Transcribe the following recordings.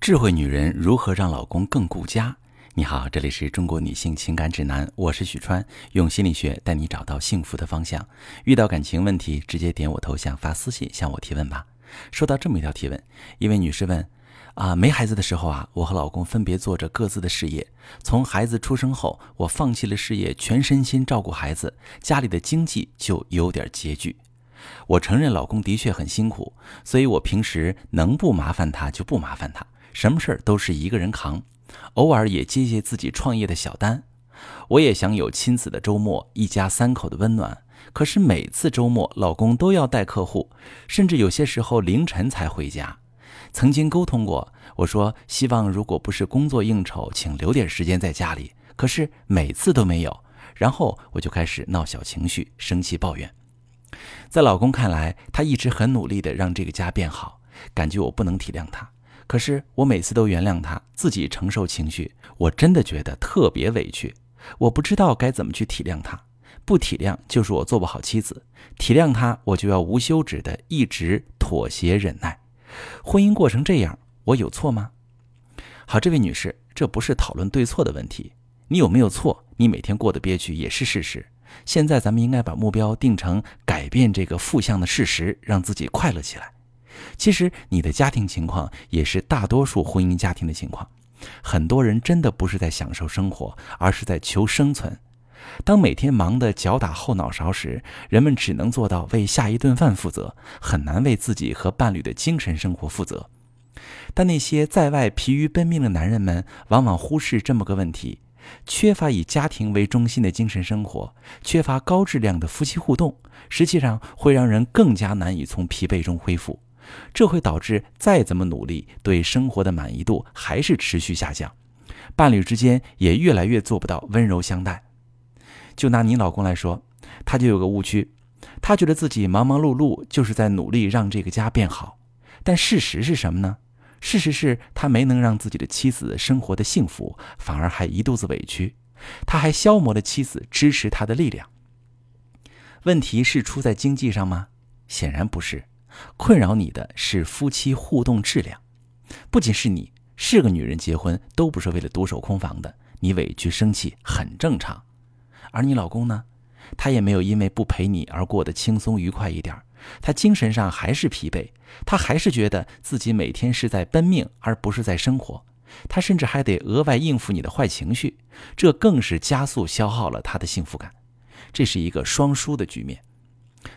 智慧女人如何让老公更顾家？你好，这里是中国女性情感指南，我是许川，用心理学带你找到幸福的方向。遇到感情问题，直接点我头像发私信向我提问吧。收到这么一条提问，一位女士问：啊，没孩子的时候啊，我和老公分别做着各自的事业。从孩子出生后，我放弃了事业，全身心照顾孩子，家里的经济就有点拮据。我承认老公的确很辛苦，所以我平时能不麻烦他就不麻烦他。什么事儿都是一个人扛，偶尔也接接自己创业的小单。我也想有亲子的周末，一家三口的温暖。可是每次周末，老公都要带客户，甚至有些时候凌晨才回家。曾经沟通过，我说希望如果不是工作应酬，请留点时间在家里。可是每次都没有，然后我就开始闹小情绪，生气抱怨。在老公看来，他一直很努力的让这个家变好，感觉我不能体谅他。可是我每次都原谅他，自己承受情绪，我真的觉得特别委屈。我不知道该怎么去体谅他，不体谅就是我做不好妻子；体谅他，我就要无休止的一直妥协忍耐。婚姻过成这样，我有错吗？好，这位女士，这不是讨论对错的问题。你有没有错？你每天过得憋屈也是事实。现在咱们应该把目标定成改变这个负向的事实，让自己快乐起来。其实你的家庭情况也是大多数婚姻家庭的情况，很多人真的不是在享受生活，而是在求生存。当每天忙得脚打后脑勺时，人们只能做到为下一顿饭负责，很难为自己和伴侣的精神生活负责。但那些在外疲于奔命的男人们，往往忽视这么个问题：缺乏以家庭为中心的精神生活，缺乏高质量的夫妻互动，实际上会让人更加难以从疲惫中恢复。这会导致再怎么努力，对生活的满意度还是持续下降，伴侣之间也越来越做不到温柔相待。就拿你老公来说，他就有个误区，他觉得自己忙忙碌碌就是在努力让这个家变好，但事实是什么呢？事实是他没能让自己的妻子生活的幸福，反而还一肚子委屈，他还消磨了妻子支持他的力量。问题是出在经济上吗？显然不是。困扰你的是夫妻互动质量，不仅是你，是个女人结婚都不是为了独守空房的。你委屈生气很正常，而你老公呢，他也没有因为不陪你而过得轻松愉快一点儿，他精神上还是疲惫，他还是觉得自己每天是在奔命而不是在生活，他甚至还得额外应付你的坏情绪，这更是加速消耗了他的幸福感，这是一个双输的局面。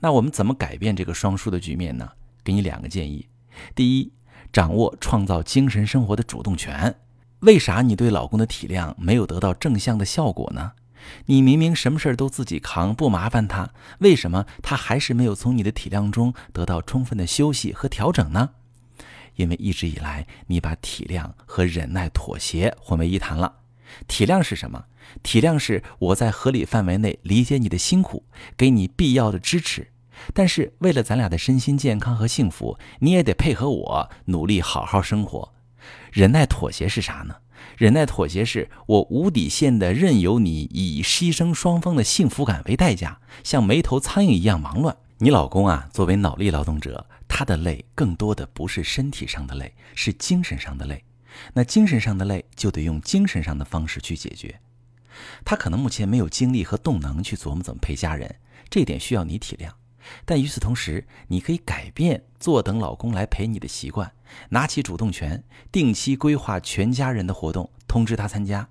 那我们怎么改变这个双输的局面呢？给你两个建议：第一，掌握创造精神生活的主动权。为啥你对老公的体谅没有得到正向的效果呢？你明明什么事儿都自己扛，不麻烦他，为什么他还是没有从你的体谅中得到充分的休息和调整呢？因为一直以来你把体谅和忍耐、妥协混为一谈了。体谅是什么？体谅是我在合理范围内理解你的辛苦，给你必要的支持。但是为了咱俩的身心健康和幸福，你也得配合我努力好好生活。忍耐妥协是啥呢？忍耐妥协是我无底线的任由你以牺牲双方的幸福感为代价，像没头苍蝇一样忙乱。你老公啊，作为脑力劳动者，他的累更多的不是身体上的累，是精神上的累。那精神上的累就得用精神上的方式去解决。他可能目前没有精力和动能去琢磨怎么陪家人，这点需要你体谅。但与此同时，你可以改变坐等老公来陪你的习惯，拿起主动权，定期规划全家人的活动，通知他参加。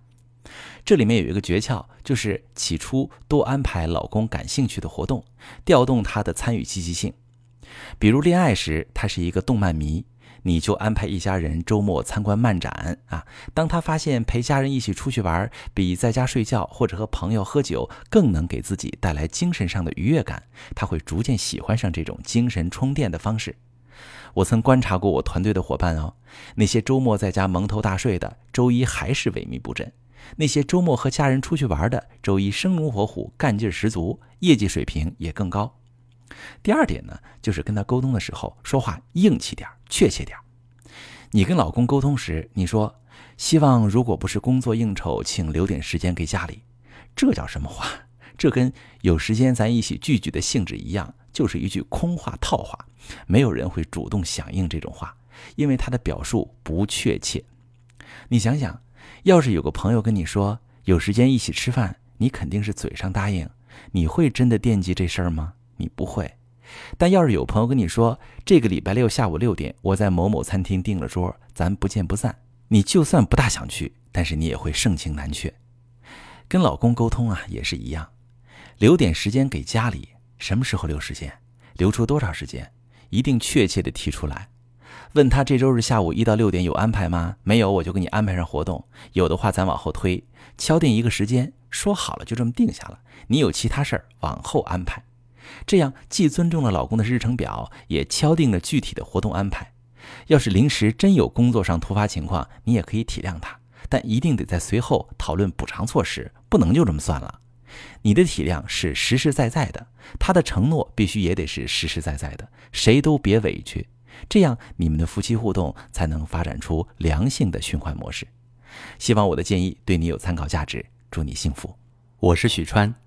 这里面有一个诀窍，就是起初多安排老公感兴趣的活动，调动他的参与积极性。比如恋爱时，他是一个动漫迷。你就安排一家人周末参观漫展啊！当他发现陪家人一起出去玩，比在家睡觉或者和朋友喝酒更能给自己带来精神上的愉悦感，他会逐渐喜欢上这种精神充电的方式。我曾观察过我团队的伙伴哦，那些周末在家蒙头大睡的，周一还是萎靡不振；那些周末和家人出去玩的，周一生龙活虎、干劲十足，业绩水平也更高。第二点呢，就是跟他沟通的时候说话硬气点确切点你跟老公沟通时，你说希望如果不是工作应酬，请留点时间给家里。这叫什么话？这跟有时间咱一起聚聚的性质一样，就是一句空话套话。没有人会主动响应这种话。因为他的表述不确切。你想想，要是有个朋友跟你说有时间一起吃饭，你肯定是嘴上答应，你会真的惦记这事儿吗？你不会。但要是有朋友跟你说这个礼拜六下午六点我在某某餐厅订了桌，咱不见不散，你就算不大想去，但是你也会盛情难却。跟老公沟通啊也是一样，留点时间给家里，什么时候留时间，留出多少时间，一定确切的提出来。问他这周日下午一到六点有安排吗？没有，我就给你安排上活动。有的话咱往后推，敲定一个时间，说好了就这么定下了。你有其他事儿往后安排。这样既尊重了老公的日程表，也敲定了具体的活动安排。要是临时真有工作上突发情况，你也可以体谅他，但一定得在随后讨论补偿措施，不能就这么算了。你的体谅是实实在在的，他的承诺必须也得是实实在在的，谁都别委屈，这样你们的夫妻互动才能发展出良性的循环模式。希望我的建议对你有参考价值，祝你幸福。我是许川。